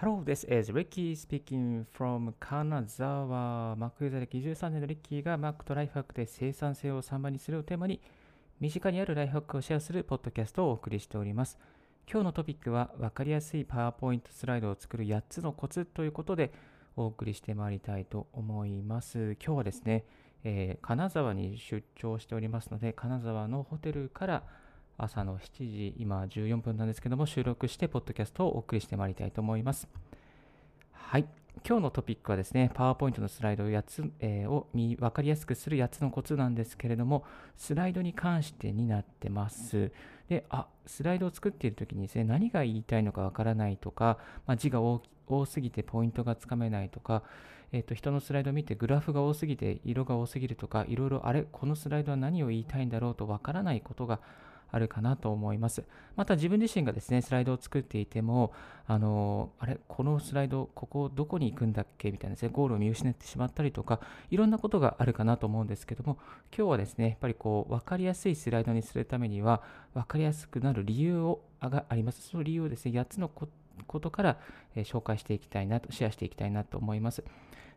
Hello, this is Ricky speaking from 金沢。マックユーザー歴13年のリッキーが Mac とライフハックで生産性を3倍にするをテーマに身近にあるライフハックをシェアするポッドキャストをお送りしております。今日のトピックは分かりやすいパワーポイントスライドを作る8つのコツということでお送りしてまいりたいと思います。今日はですね、えー、金沢に出張しておりますので、金沢のホテルから朝の7時、今14分なんですけども、収録して、ポッドキャストをお送りしてまいりたいと思います。はい。今日のトピックはですね、パワーポイントのスライドを8つ、えー、を分かりやすくする8つのコツなんですけれども、スライドに関してになってます。で、あ、スライドを作っているときにですね、何が言いたいのかわからないとか、まあ、字が多すぎてポイントがつかめないとか、えーと、人のスライドを見てグラフが多すぎて色が多すぎるとか、いろいろあれ、このスライドは何を言いたいんだろうとわからないことがあるかなと思います。また自分自身がですね、スライドを作っていても、あの、あれ、このスライド、ここどこに行くんだっけ？みたいなですね、ゴールを見失ってしまったりとか、いろんなことがあるかなと思うんですけども、今日はですね、やっぱりこう、分かりやすいスライドにするためには、分かりやすくなる理由をがあります。その理由をですね、8つのことことから、え紹介していきたいなと、シェアしていきたいなと思います。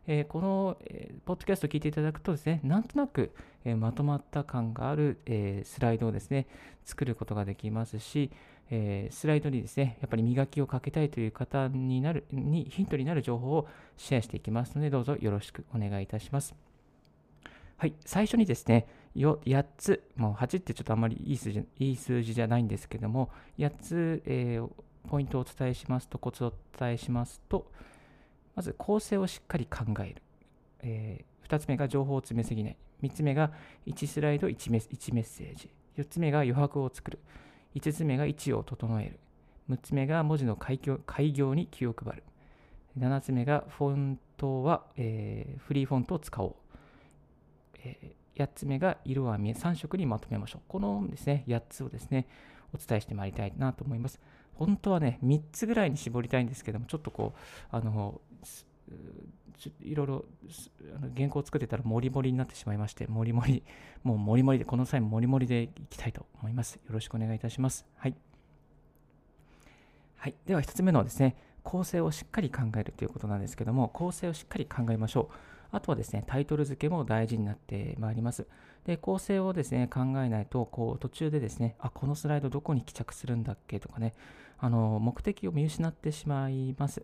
え、この、え、ポッドキャストを聞いていただくとですね、なんとなく、え、まとまった感がある、えスライドをですね、作ることができますし、えスライドにですね、やっぱり磨きをかけたいという方になる、にヒントになる情報をシェアしていきますので、どうぞよろしくお願いいたします。はい、最初にですね、8つ、もう8ってちょっとあんまりいい数字いい数字じゃないんですけども、8つ、えポイントをお伝えしますと、コツをお伝えしますと、まず構成をしっかり考える。えー、2つ目が情報を詰めすぎない。3つ目が1スライド 1, メ1メッセージ。4つ目が余白を作る。5つ目が位置を整える。6つ目が文字の開業開業に気を配る。7つ目がフォントは、えー、フリーフォントを使おう。えー、8つ目が色は見え3色にまとめましょう。このですね、8つをですね、お伝えしてまいりたいなと思います。本当はね、3つぐらいに絞りたいんですけども、ちょっとこう、あの、いろいろ原稿を作ってたらモリモリになってしまいまして、モリモリ、もうモリモリで、この際もモリモリでいきたいと思います。よろしくお願いいたします。はい。はい。では1つ目のですね、構成をしっかり考えるということなんですけども、構成をしっかり考えましょう。あとはですね、タイトル付けも大事になってまいります。で、構成をですね、考えないと、こう、途中でですね、あ、このスライドどこに帰着するんだっけとかね、あの、目的を見失ってしまいます。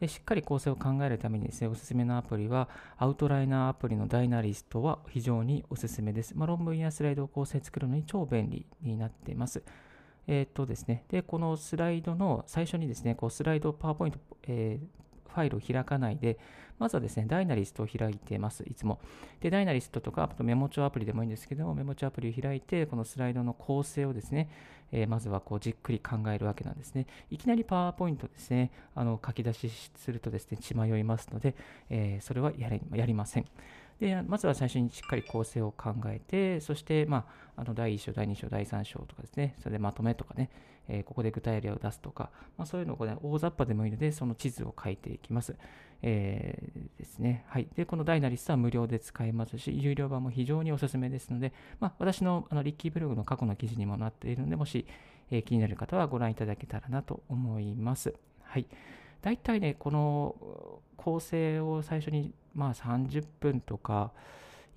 で、しっかり構成を考えるためにですね、おすすめのアプリは、アウトライナーアプリのダイナリストは非常におすすめです。まあ、論文やスライドを構成作るのに超便利になっています。えっ、とですね、で、このスライドの最初にですね、こうスライド、パワーポイント、えーファイルを開かないで、まずはですね、ダイナリストを開いてます、いつも。で、ダイナリストとか、あとメモ帳アプリでもいいんですけども、メモ帳アプリを開いて、このスライドの構成をですね、えー、まずはこうじっくり考えるわけなんですね。いきなりパワーポイントですね、あの書き出しするとですね、血迷いますので、えー、それはやりやりません。で、まずは最初にしっかり構成を考えて、そして、まあ、あの第1章、第2章、第3章とかですね、それでまとめとかね、えー、ここで具体例を出すとか、まあ、そういうのを、ね、大雑把でもいいので、その地図を書いていきます。えー、ですね。はい。で、このダイナリストは無料で使えますし、有料版も非常におすすめですので、まあ、私のあのリッキーブログの過去の記事にもなっているので、もし、えー、気になる方はご覧いただけたらなと思います。はい。大体ね、この構成を最初に、まあ、30分とか、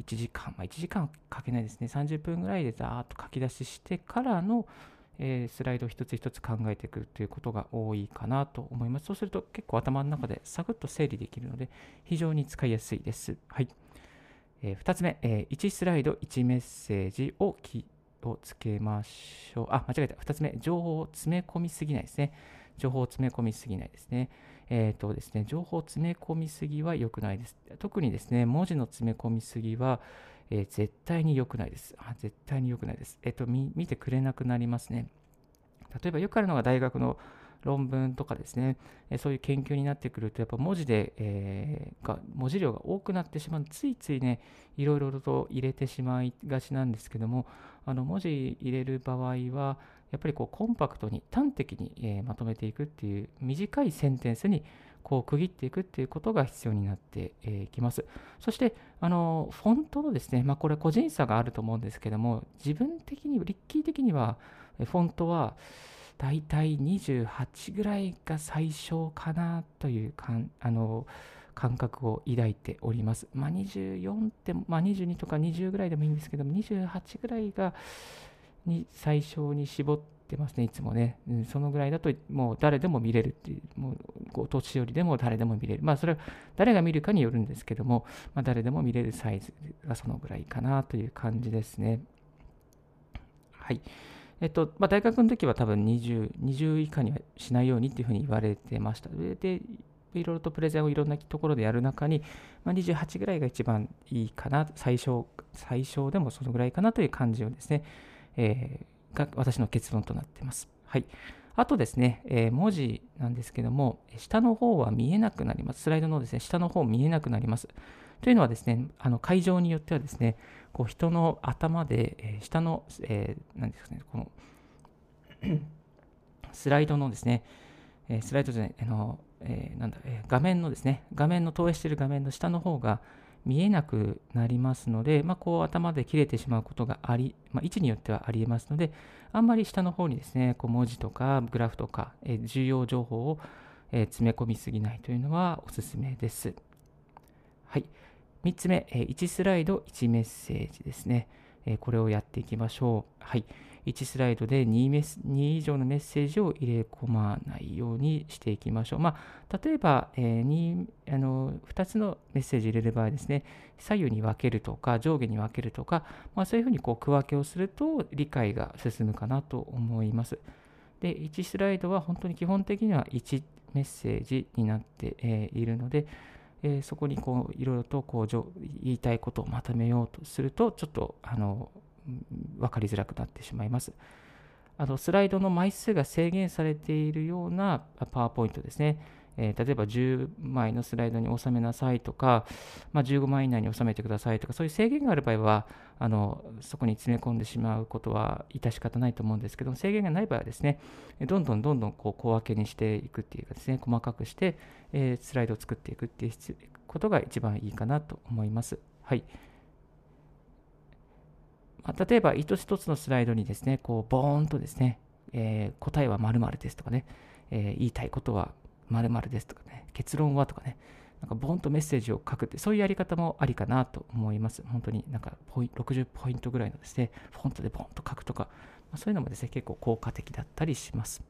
1時間、まあ、1時間かけないですね、30分ぐらいでざーっと書き出ししてからの、え、スライドを一つ一つ考えていくということが多いかなと思います。そうすると結構頭の中でサクッと整理できるので、非常に使いやすいです。はい。えー、2つ目、えー、1スライド1メッセージをきをつけましょう。あ、間違えた。2つ目、情報を詰め込みすぎないですね。情報を詰め込みすぎないですね。えっ、ー、とですね、情報を詰め込みすぎは良くないです。特にですね、文字の詰め込みすぎは、えー、絶対に良くないです。あ絶対に良くないです。えっ、ー、と見、見てくれなくなりますね。例えばよくあるのが大学の論文とかですね、えそういう研究になってくると、やっぱ文字で、えー、が文字量が多くなってしまう、ついついね、いろいろと入れてしまいがちなんですけども、あの文字入れる場合は、やっぱりこうコンパクトに端的に、まとめていくっていう短いセンテンスにこう区切っていくっていうことが必要になってきます。そして、あのフォントのですね、まあ、これ個人差があると思うんですけども、自分的に、リッキー的には、フォントは、だいたい28ぐらいが最小かなというかんあの感覚を抱いております。まあ、24って、まあ、22とか20ぐらいでもいいんですけども、28ぐらいがに最小に絞ってますね、いつもね。うん、そのぐらいだと、もう誰でも見れるっていう、もうお年寄りでも誰でも見れる。まあ、それは誰が見るかによるんですけども、まあ、誰でも見れるサイズがそのぐらいかなという感じですね。はい。えっと、まあ、大学の時は多分20、20以下にはしないようにっていうふうに言われてました。で、いろいろとプレゼンをいろんなところでやる中に、まあ、28ぐらいが一番いいかな、最小、最小でもそのぐらいかなという感じをですね、えー、が私の結論となっています。はい。あとですね、えー、文字なんですけども、下の方は見えなくなります。スライドのですね、下の方見えなくなります。というのはですね、あの会場によってはですね、こう人の頭で、えー、下の、えー、何ですかね、この スライドのですね、えー、スライドじゃない、あのえー、なんだ、えー、画面のですね、画面の投影している画面の下の方が見えなくなりますので、まあ、こう頭で切れてしまうことがあり、まあ、位置によってはありえますので、あんまり下の方にですね、こう文字とかグラフとか、え、重要情報を、え詰め込みすぎないというのはおすすめです。はい。3つ目、え1スライド1メッセージですね。えこれをやっていきましょう。はい。1スライドで 2, メス2以上のメッセージを入れ込まないようにしていきましょう。まあ、例えば、えー、2, あの2つのメッセージ入れる場合ですね、左右に分けるとか、上下に分けるとか、まあ、そういうふうにこう区分けをすると理解が進むかなと思います。で、1スライドは本当に基本的には1メッセージになって、えー、いるので、えー、そこにいろいろとこう言いたいことをまとめようとすると、ちょっとあの分かりづらくなってしまいます。あのスライドの枚数が制限されているようなパワーポイントですね。えー、例えば10枚のスライドに収めなさいとか、まあ、15枚以内に収めてくださいとか、そういう制限がある場合は、あのそこに詰め込んでしまうことは致し方ないと思うんですけど制限がない場合はですね、どんどんどんどんこう小分けにしていくっていうかですね、細かくして、えー、スライドを作っていくっていうことが一番いいかなと思います。はい。まあ、例えば一つ一つのスライドにですね、こうボーンとですね、えー、答えは〇〇ですとかね、えー、言いたいことは〇〇ですとかね、結論はとかね、なんかボーンとメッセージを書くって、そういうやり方もありかなと思います。本当になんかポイ60ポイントぐらいのですね、フォントでボーンと書くとか、まあ、そういうのもですね、結構効果的だったりします。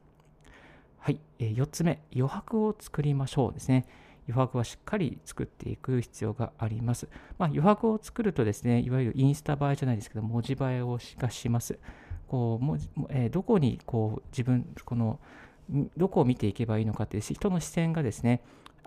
はい、えー、4つ目、余白を作りましょうですね。余白はしっかり作っていく必要があります。まあ、余白を作るとですね、いわゆるインスタ映えじゃないですけど、文字映えをしかします。こう文字えー、どこにこう自分、このどこを見ていけばいいのかっていう人の視線がですね、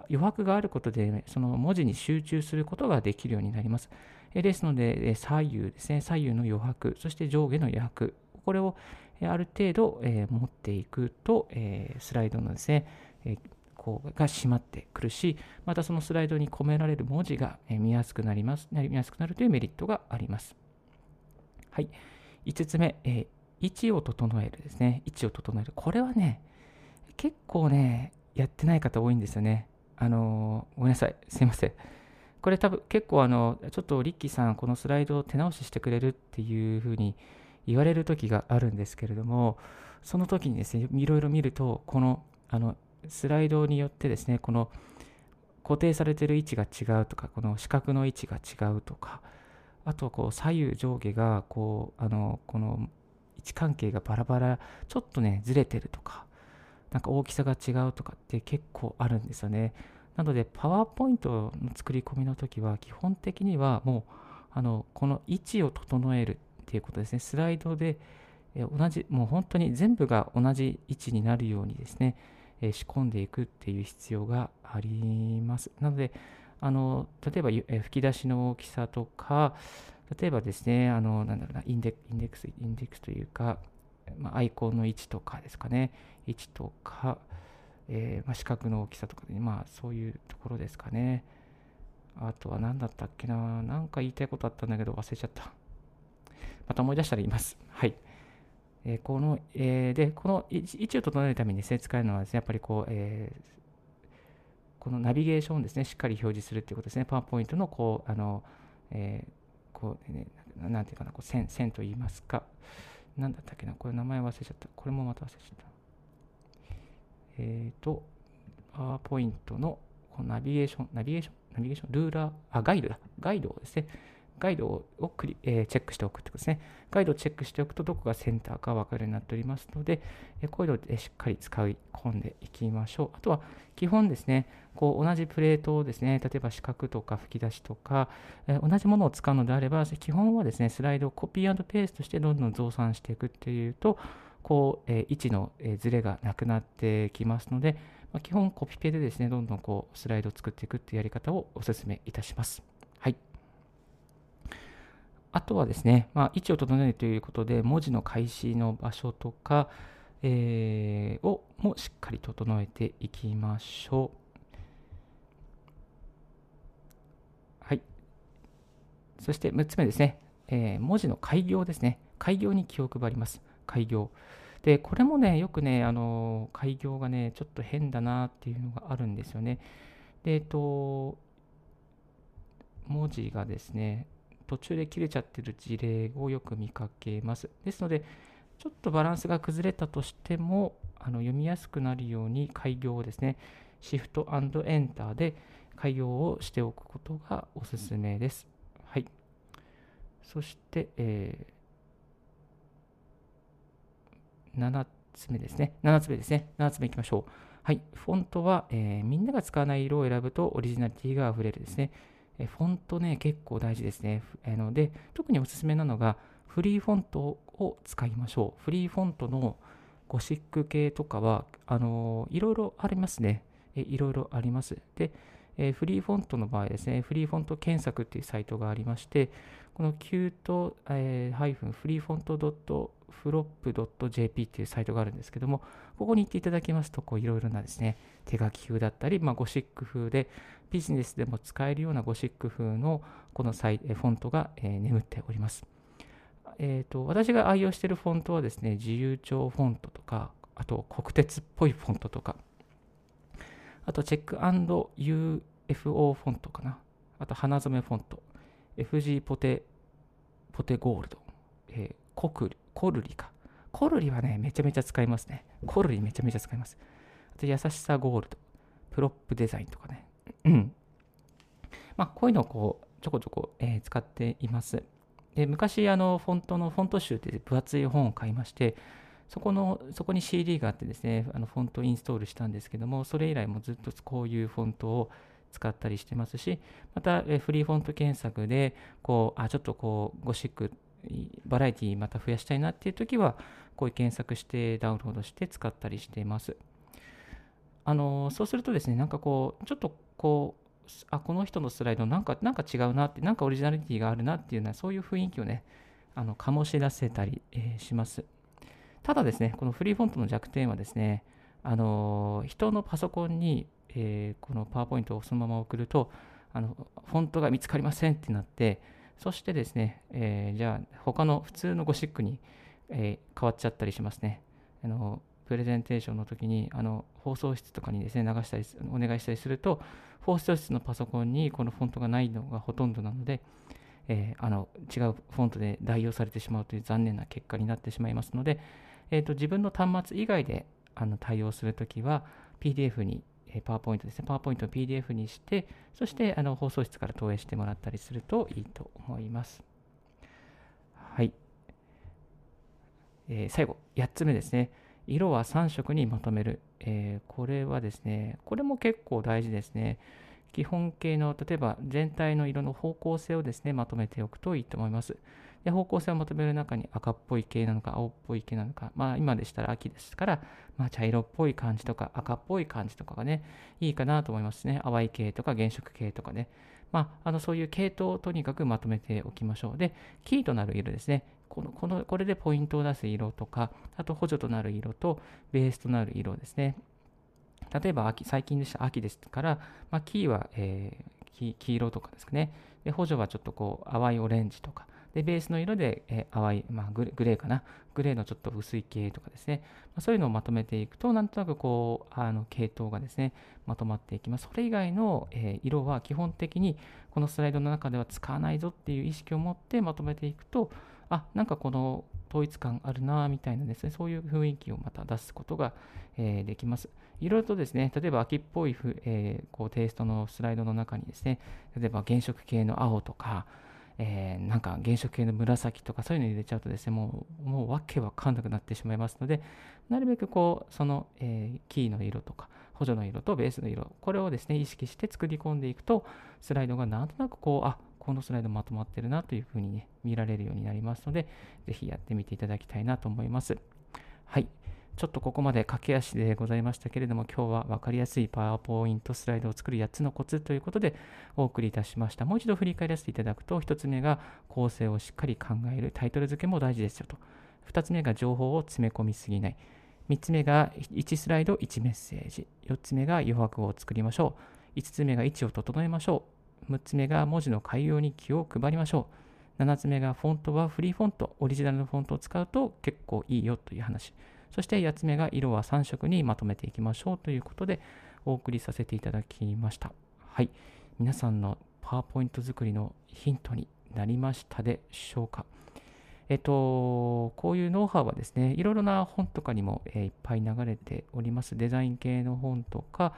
余白があることで、その文字に集中することができるようになります。えですので、え左右ですね、左右の余白、そして上下の余白、これをある程度、え、持っていくと、え、スライドのですね、え、こうが締まってくるし、またそのスライドに込められる文字が見やすくなります、見やすくなるというメリットがあります。はい。5つ目、えー、位置を整えるですね。位置を整える。これはね、結構ね、やってない方多いんですよね。あのー、ごめんなさい。すいません。これ多分結構あの、ちょっとリッキーさん、このスライドを手直ししてくれるっていうふうに言われる時があるんですけれども、その時にですね、いろいろ見ると、この、あの、スライドによってですね、この固定されている位置が違うとか、この四角の位置が違うとか、あとこう左右上下がこうあのこの位置関係がバラバラ、ちょっとね、ずれてるとか、なんか大きさが違うとかって結構あるんですよね。なので、パワーポイントの作り込みの時は、基本的にはもう、あのこの位置を整えるっていうことですね。スライドで同じ、もう本当に全部が同じ位置になるようにですね、え仕込んでいくっていう必要があります。なので、あの例えば、え吹き出しの大きさとか、例えばですね、あのなんだろうなインデインデックス、インデックスというか、まあ、アイコンの位置とかですかね、位置とか、えー、まあ、四角の大きさとかで、まあ、そういうところですかね。あとは何だったっけな、なんか言いたいことあったんだけど忘れちゃった。また思い出したら言います。はい。えー、この、えー、で、この位置を整えるためにですね、使えるのはですね、やっぱりこう、えー、このナビゲーションをですね、しっかり表示するっていうことですね。パワーポイントの、こう、あの、えー、こう、ね、なんていうかな、こう線、線と言いますか、なんだったっけな、これ名前忘れちゃった。これもまた忘れちゃった。えっ、と、パワーポイントのこのナビゲーション、ナビゲーション、ナビゲーション、ルーラー、あ、ガイドだ。ガイドをですね、ガイドをクリ、えー、チェックしておくということですね。ガイドをチェックしておくと、どこがセンターか分かるようになっておりますので、えー、こういうのでしっかり使い込んでいきましょう。あとは、基本ですね、こう同じプレートをですね、例えば四角とか吹き出しとか、えー、同じものを使うのであれば、基本はですね、スライドをコピーペーストしてどんどん増産していくっていうと、こう、えー、位置の、えー、ズレがなくなってきますので、まあ、基本コピペでですね、どんどんこうスライドを作っていくっていうやり方をお勧めいたします。あとはですね、まあ、位置を整えるということで、文字の開始の場所とか、えー、をもしっかり整えていきましょう。はい。そして6つ目ですね、えー、文字の開業ですね。開業に気を配ります。開業。で、これもね、よくね、あの、開業がね、ちょっと変だなっていうのがあるんですよね。で、えっと、文字がですね、途中で切れちゃってる事例をよく見かけます。ですので、ちょっとバランスが崩れたとしても、あの読みやすくなるように開業をですね、シフトエンターで開業をしておくことがおすすめです。はい。そして、えー7つ目ですね。7つ目ですね。7つ目いきましょう。はい。フォントは、えー、みんなが使わない色を選ぶとオリジナリティが溢れるですね。えフォントね、結構大事ですね。えので、特におすすめなのが、フリーフォントを使いましょう。フリーフォントのゴシック系とかは、あのー、いろいろありますね。えいろいろあります。で、えー、フリーフォントの場合ですね、フリーフォント検索っていうサイトがありまして、この q と、えー、フリーフォント flop.jp っていうサイトがあるんですけども、ここに行っていただきますと、こういろいろなですね、手書き風だったり、まあ、ゴシック風で、ビジネスでも使えるようなゴシック風のこのサイフォントが、えー、眠っております。えーと、私が愛用しているフォントはですね、自由帳フォントとか、あと国鉄っぽいフォントとか、あとチェック &UFO フォントかな。あと花染めフォント。FG ポテ、ポテゴールド。えー、コクリ、コルリか。コルリはね、めちゃめちゃ使いますね。コルリめちゃめちゃ使います。あと優しさゴールド。プロップデザインとかね。うんまあ、こういうのをこう、ちょこちょこ、えー、使っています。で昔、あの、フォントのフォント集って分厚い本を買いまして、そこの、そこに CD があってですね、あのフォントインストールしたんですけども、それ以来もずっとこういうフォントを使ったりしてますし、また、えフリーフォント検索で、こう、あ、ちょっとこう、ゴシック、バラエティまた増やしたいなっていう時は、こういう検索してダウンロードして使ったりしています。あのそうするとですね、なんかこう、ちょっとこう、あ、この人のスライドなんか、なんか違うなって、なんかオリジナリティがあるなっていうような、そういう雰囲気をね、あの醸し出せたり、えー、します。ただですね、このフリーフォントの弱点はですね、あの人のパソコンに、えー、このパワーポイントをそのまま送ると、あのフォントが見つかりませんってなって、そしてですね、えー、じゃあ他の普通のゴシックに、えー、変わっちゃったりしますね。あのプレゼンテーションの時にあの放送室とかにですね流したりお願いしたりすると放送室のパソコンにこのフォントがないのがほとんどなので、えー、あの違うフォントで代用されてしまうという残念な結果になってしまいますので、えーと、自分の端末以外であの対応するときは PDF に、えー、パワーポイントですね、パワーポイントを PDF にして、そしてあの放送室から投影してもらったりするといいと思います。はい。えー、最後、8つ目ですね。色は3色にまとめる。えー、これはですね、これも結構大事ですね。基本形の、例えば全体の色の方向性をですね、まとめておくといいと思います。で方向性を求める中に赤っぽい系なのか青っぽい系なのか、まあ今でしたら秋ですから、まあ茶色っぽい感じとか赤っぽい感じとかがね、いいかなと思いますね。淡い系とか原色系とかね。まあ、あのそういう系統をとにかくまとめておきましょう。で、キーとなる色ですね。このこのこれでポイントを出す色とか、あと補助となる色とベースとなる色ですね。例えば秋、最近でした秋ですから、まあ、キーは、えー、黄色とかですかね。で、補助はちょっとこう淡いオレンジとか、で、ベースの色で、えー、淡い、まあグレ、ーかな？グレーのちょっと薄い系とかですね。まあ、そういうのをまとめていくと、なんとなくこう、あの系統がですね、まとまっていきます。それ以外の、えー、色は基本的にこのスライドの中では使わないぞっていう意識を持ってまとめていくと、あ、なんかこの統一感あるなみたいなですね、そういう雰囲気をまた出すことが、えー、できます。いろいろとですね、例えば秋っぽいふ、えー、こうテイストのスライドの中にですね、例えば原色系の青とか、えー、なんか原色系の紫とかそういうの入れちゃうとですね、もう、もうわけわかんなくなってしまいますので、なるべくこう、その、えー、キーの色とか、補助の色とベースの色、これをですね、意識して作り込んでいくと、スライドがなんとなくこう、あ、このスライドまとまってるなというふうにね、見られるようになりますので、ぜひやってみていただきたいなと思います。はい。ちょっとここまで駆け足でございましたけれども、今日は分かりやすいパワーポイントスライドを作る8つのコツということでお送りいたしました。もう一度振り返らせていただくと、1つ目が構成をしっかり考える、タイトル付けも大事ですよと。2つ目が情報を詰め込みすぎない。3つ目が1スライド1メッセージ。4つ目が余白を作りましょう。5つ目が位置を整えましょう。6つ目が文字の改良に気を配りましょう。7つ目がフォントはフリーフォント、オリジナルのフォントを使うと結構いいよという話。そして8つ目が色は3色にまとめていきましょうということでお送りさせていただきました。はい。皆さんのパワーポイント作りのヒントになりましたでしょうか。えっと、こういうノウハウはですね、いろいろな本とかにも、えー、いっぱい流れております。デザイン系の本とか、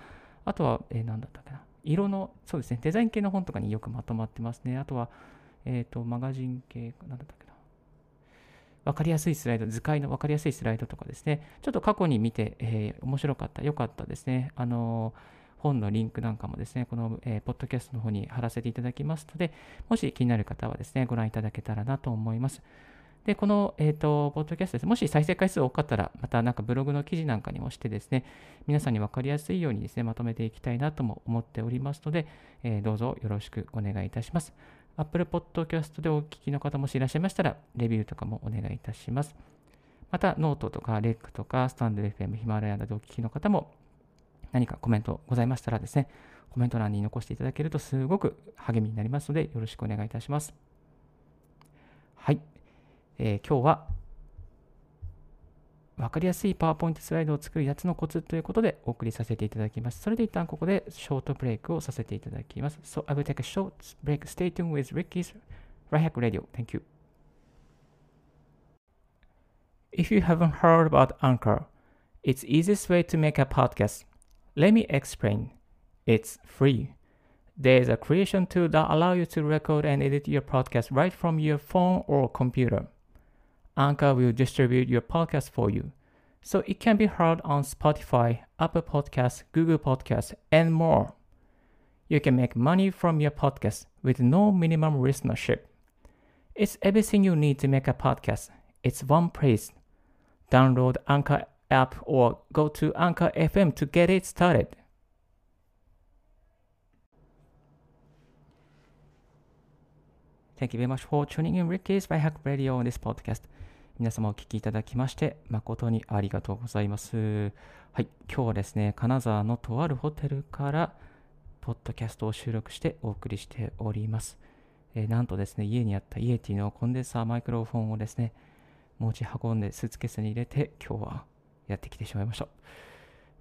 あとは、えー、何だったかな。色の、そうですね、デザイン系の本とかによくまとまってますね。あとは、えっ、と、マガジン系、なんだったっけ分かりやすいスライド、図解の分かりやすいスライドとかですね、ちょっと過去に見て、えー、面白かった、良かったですね、あの、本のリンクなんかもですね、この、えー、ポッドキャストの方に貼らせていただきますので、もし気になる方はですね、ご覧いただけたらなと思います。で、この、えっ、ー、と、ポッドキャストです。もし再生回数多かったら、またなんかブログの記事なんかにもしてですね、皆さんに分かりやすいようにですね、まとめていきたいなとも思っておりますので、えー、どうぞよろしくお願いいたします。Apple Podcast でお聞きの方もしいらっしゃいましたら、レビューとかもお願いいたします。また、ノートとか、レックとか、 stand.fm、ヒマラヤなどお聞きの方も、何かコメントございましたらですね、コメント欄に残していただけるとすごく励みになりますので、よろしくお願いいたします。はい。えー、今日は分かりやすいパワーポイントスライドを作るやつのコツということでお送りさせていただきます。それで一旦ここでショートブレイクをさせていただきます。So I will take a short break. Stay tuned with Ricky's Rihack Radio. Thank you. If you haven't heard about Anchor, it's easiest way to make a podcast. Let me explain. It's free. There is a creation tool that allows you to record and edit your podcast right from your phone or computer. Anchor will distribute your podcast for you. So it can be heard on Spotify, Apple Podcasts, Google Podcasts, and more. You can make money from your podcast with no minimum listenership. It's everything you need to make a podcast. It's one place. Download Anchor app or go to Anchor FM to get it started. Thank you very much for tuning in Ricky's by Hack Radio on this podcast. 皆様お聞きいただきまして誠にありがとうございます。はい、今日はですね、金沢のとあるホテルからポッドキャストを収録してお送りしております。えー、なんとですね、家にあったイエティのコンデンサーマイクロフォンをですね、持ち運んでスーツケースに入れて今日はやってきてしまいました。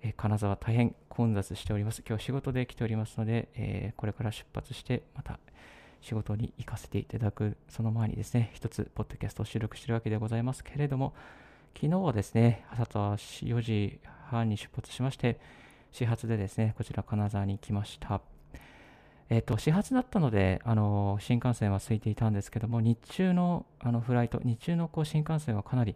えー、金沢大変混雑しております。今日仕事で来ておりますので、えー、これから出発してまた仕事に行かせていただく、その前にですね、一つ、ポッドキャストを収録しているわけでございますけれども、昨日はですね、朝と4時半に出発しまして、始発でですね、こちら金沢に来ました。えっ、と、始発だったので、あの、新幹線は空いていたんですけども、日中のあのフライト、日中のこう新幹線はかなり、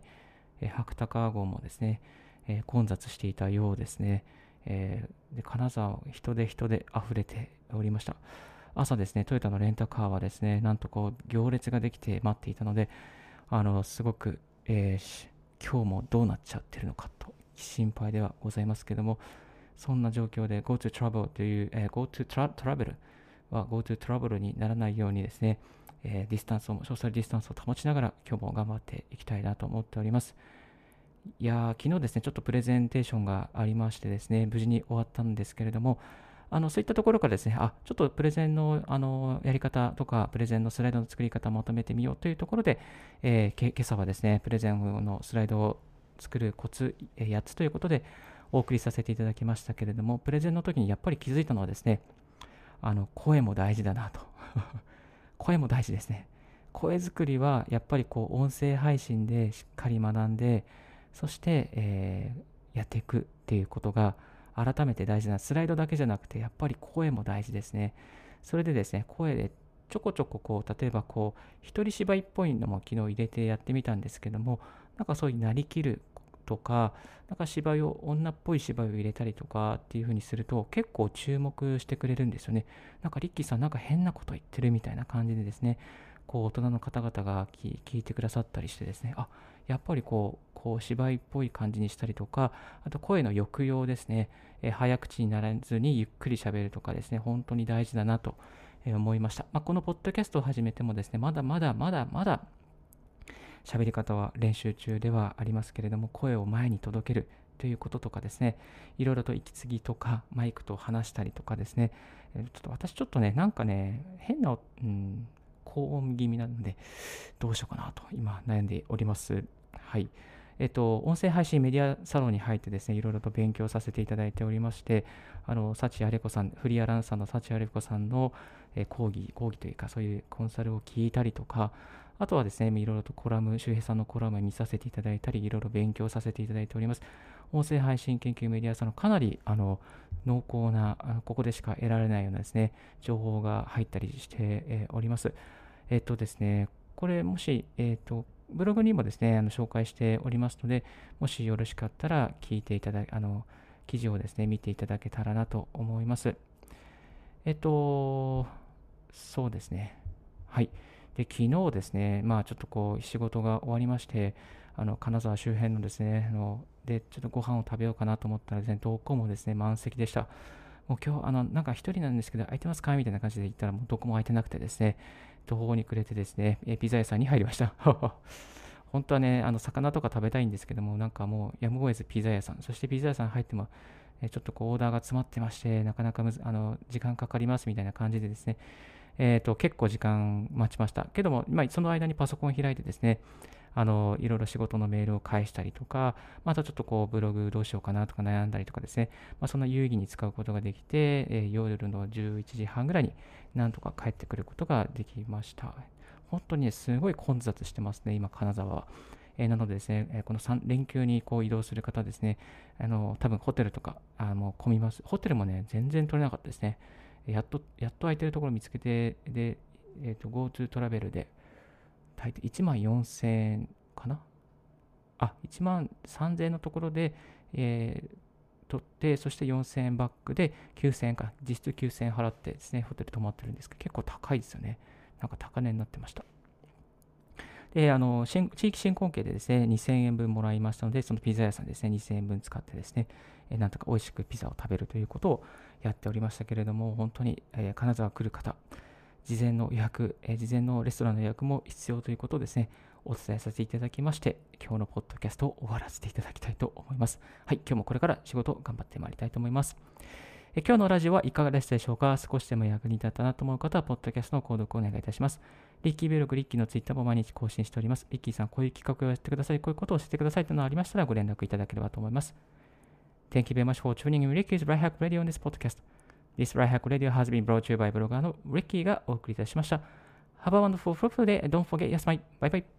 えー、白鷹号もですね、えー、混雑していたようですね。えー、で金沢、人で人で溢れておりました。朝ですね、トヨタのレンタカーはですね、なんとこう行列ができて待っていたので、あの、すごく、えー、今日もどうなっちゃってるのかと心配ではございますけども、そんな状況で GoTo Travel という、えー、GoTo Travel は GoTo Travel にならないようにですね、えー、ディスタンスを、ソーシャルディスタンスを保ちながら今日も頑張っていきたいなと思っております。いや昨日ですね、ちょっとプレゼンテーションがありましてですね、無事に終わったんですけれども、あのそういったところからですね、あ、ちょっとプレゼンのあのやり方とか、プレゼンのスライドの作り方をまとめてみようというところで、えー、今朝はですね、プレゼンのスライドを作るコツ、8つということでお送りさせていただきましたけれども、プレゼンの時にやっぱり気づいたのはですね、あの声も大事だなと。声も大事ですね。声作りはやっぱりこう音声配信でしっかり学んで、そして、えー、やっていくっていうことが改めて大事なスライドだけじゃなくて、やっぱり声も大事ですね。それでですね、声でちょこちょここう、例えばこう、一人芝居っぽいのも昨日入れてやってみたんですけども、なんかそういうなりきるとか、なんか芝居を、女っぽい芝居を入れたりとかっていう風にすると、結構注目してくれるんですよね。なんかリッキーさんなんか変なこと言ってるみたいな感じでですね、こう大人の方々が聞いてくださったりしてですね、あ、やっぱりこう、こう芝居っぽい感じにしたりとか、あと声の抑揚ですね、え早口にならずにゆっくり喋るとかですね、本当に大事だなと思いました。まあ、このポッドキャストを始めてもですね、まだまだまだまだ喋り方は練習中ではありますけれども、声を前に届けるということとかですね、いろいろと息継ぎとか、マイクと話したりとかですね、ちょっと私ちょっとね、なんかね、変な、うん、高音気味なので、どうしようかなと今悩んでおります。はい。えっと、音声配信メディアサロンに入ってですね、いろいろと勉強させていただいておりまして、あの、幸あれ子さん、フリーアナウンサーの幸あれ子さんの、え講義、講義というか、そういうコンサルを聞いたりとか、あとはですね、いろいろとコラム、周平さんのコラムを見させていただいたり、いろいろ勉強させていただいております。音声配信研究メディアさんのかなりあの濃厚なあの、ここでしか得られないようなですね、情報が入ったりして、おります。えっとですね、これもし、えっと、ブログにもですね、あの紹介しておりますので、もしよろしかったら聞いていただあの、記事をですね、見ていただけたらなと思います。えっと、そうですね。はい。で、昨日ですね、まあちょっとこう、仕事が終わりまして、あの、金沢周辺のですね、あの、で、ちょっとご飯を食べようかなと思ったらですね、どこもですね、満席でした。もう今日、あの、なんか一人なんですけど、空いてますか？みたいな感じで言ったら、もうどこも空いてなくてですね、途方に暮れてですね、えピザ屋さんに入りました。本当はね、あの、魚とか食べたいんですけども、なんかもう、やむを得ずピザ屋さん、そしてピザ屋さん入っても、えちょっとこう、オーダーが詰まってまして、なかなかむずあの時間かかりますみたいな感じでですね、えっ、ー、と、結構時間待ちました。けども、まあ、その間にパソコン開いてですね、あの、いろいろ仕事のメールを返したりとか、またちょっとこう、ブログどうしようかなとか悩んだりとかですね、まあ、そんな有意義に使うことができて、えー、夜の11時半ぐらいになんとか帰ってくることができました。本当にね、すごい混雑してますね、今、金沢は。えー、なのでですね、えー、この3連休にこう移動する方ですね、あの多分ホテルとかあの混みます。ホテルもね、全然取れなかったですね。やっと、やっと空いてるところ見つけて、GoTo トラベルで、大体1万4000円かな？あ、1万3000円のところで、えー、取って、そして4000円バックで9000円か、実質9000円払ってですね、ホテル泊まってるんですけど、結構高いですよね。なんか高値になってました。で、あの、地域振興系でですね、2000円分もらいましたので、そのピザ屋さんですね、2000円分使ってですね、なんとか美味しくピザを食べるということをやっておりましたけれども、本当に、えー、金沢来る方、事前の予約、えー、事前のレストランの予約も必要ということをですね、お伝えさせていただきまして、今日のポッドキャストを終わらせていただきたいと思います。はい、今日もこれから仕事頑張ってまいりたいと思います。え今日のラジオはいかがでしたでしょうか？少しでも役に立ったなと思う方は、ポッドキャストの購読をお願いいたします。リッキーベログ、リッキーのツイッターも毎日更新しております。リッキーさん、こういう企画をやってください、こういうことをしてくださいというのがありましたらご連絡いただければと思います。Thank you very much for tuning in Ricky's Right Hack Radio on this podcast. This Right Hack Radio has been brought to you by ブロガーの Ricky がお送りいたしました。Have a wonderful, fruitful day and don't forget, yes, my. Bye bye.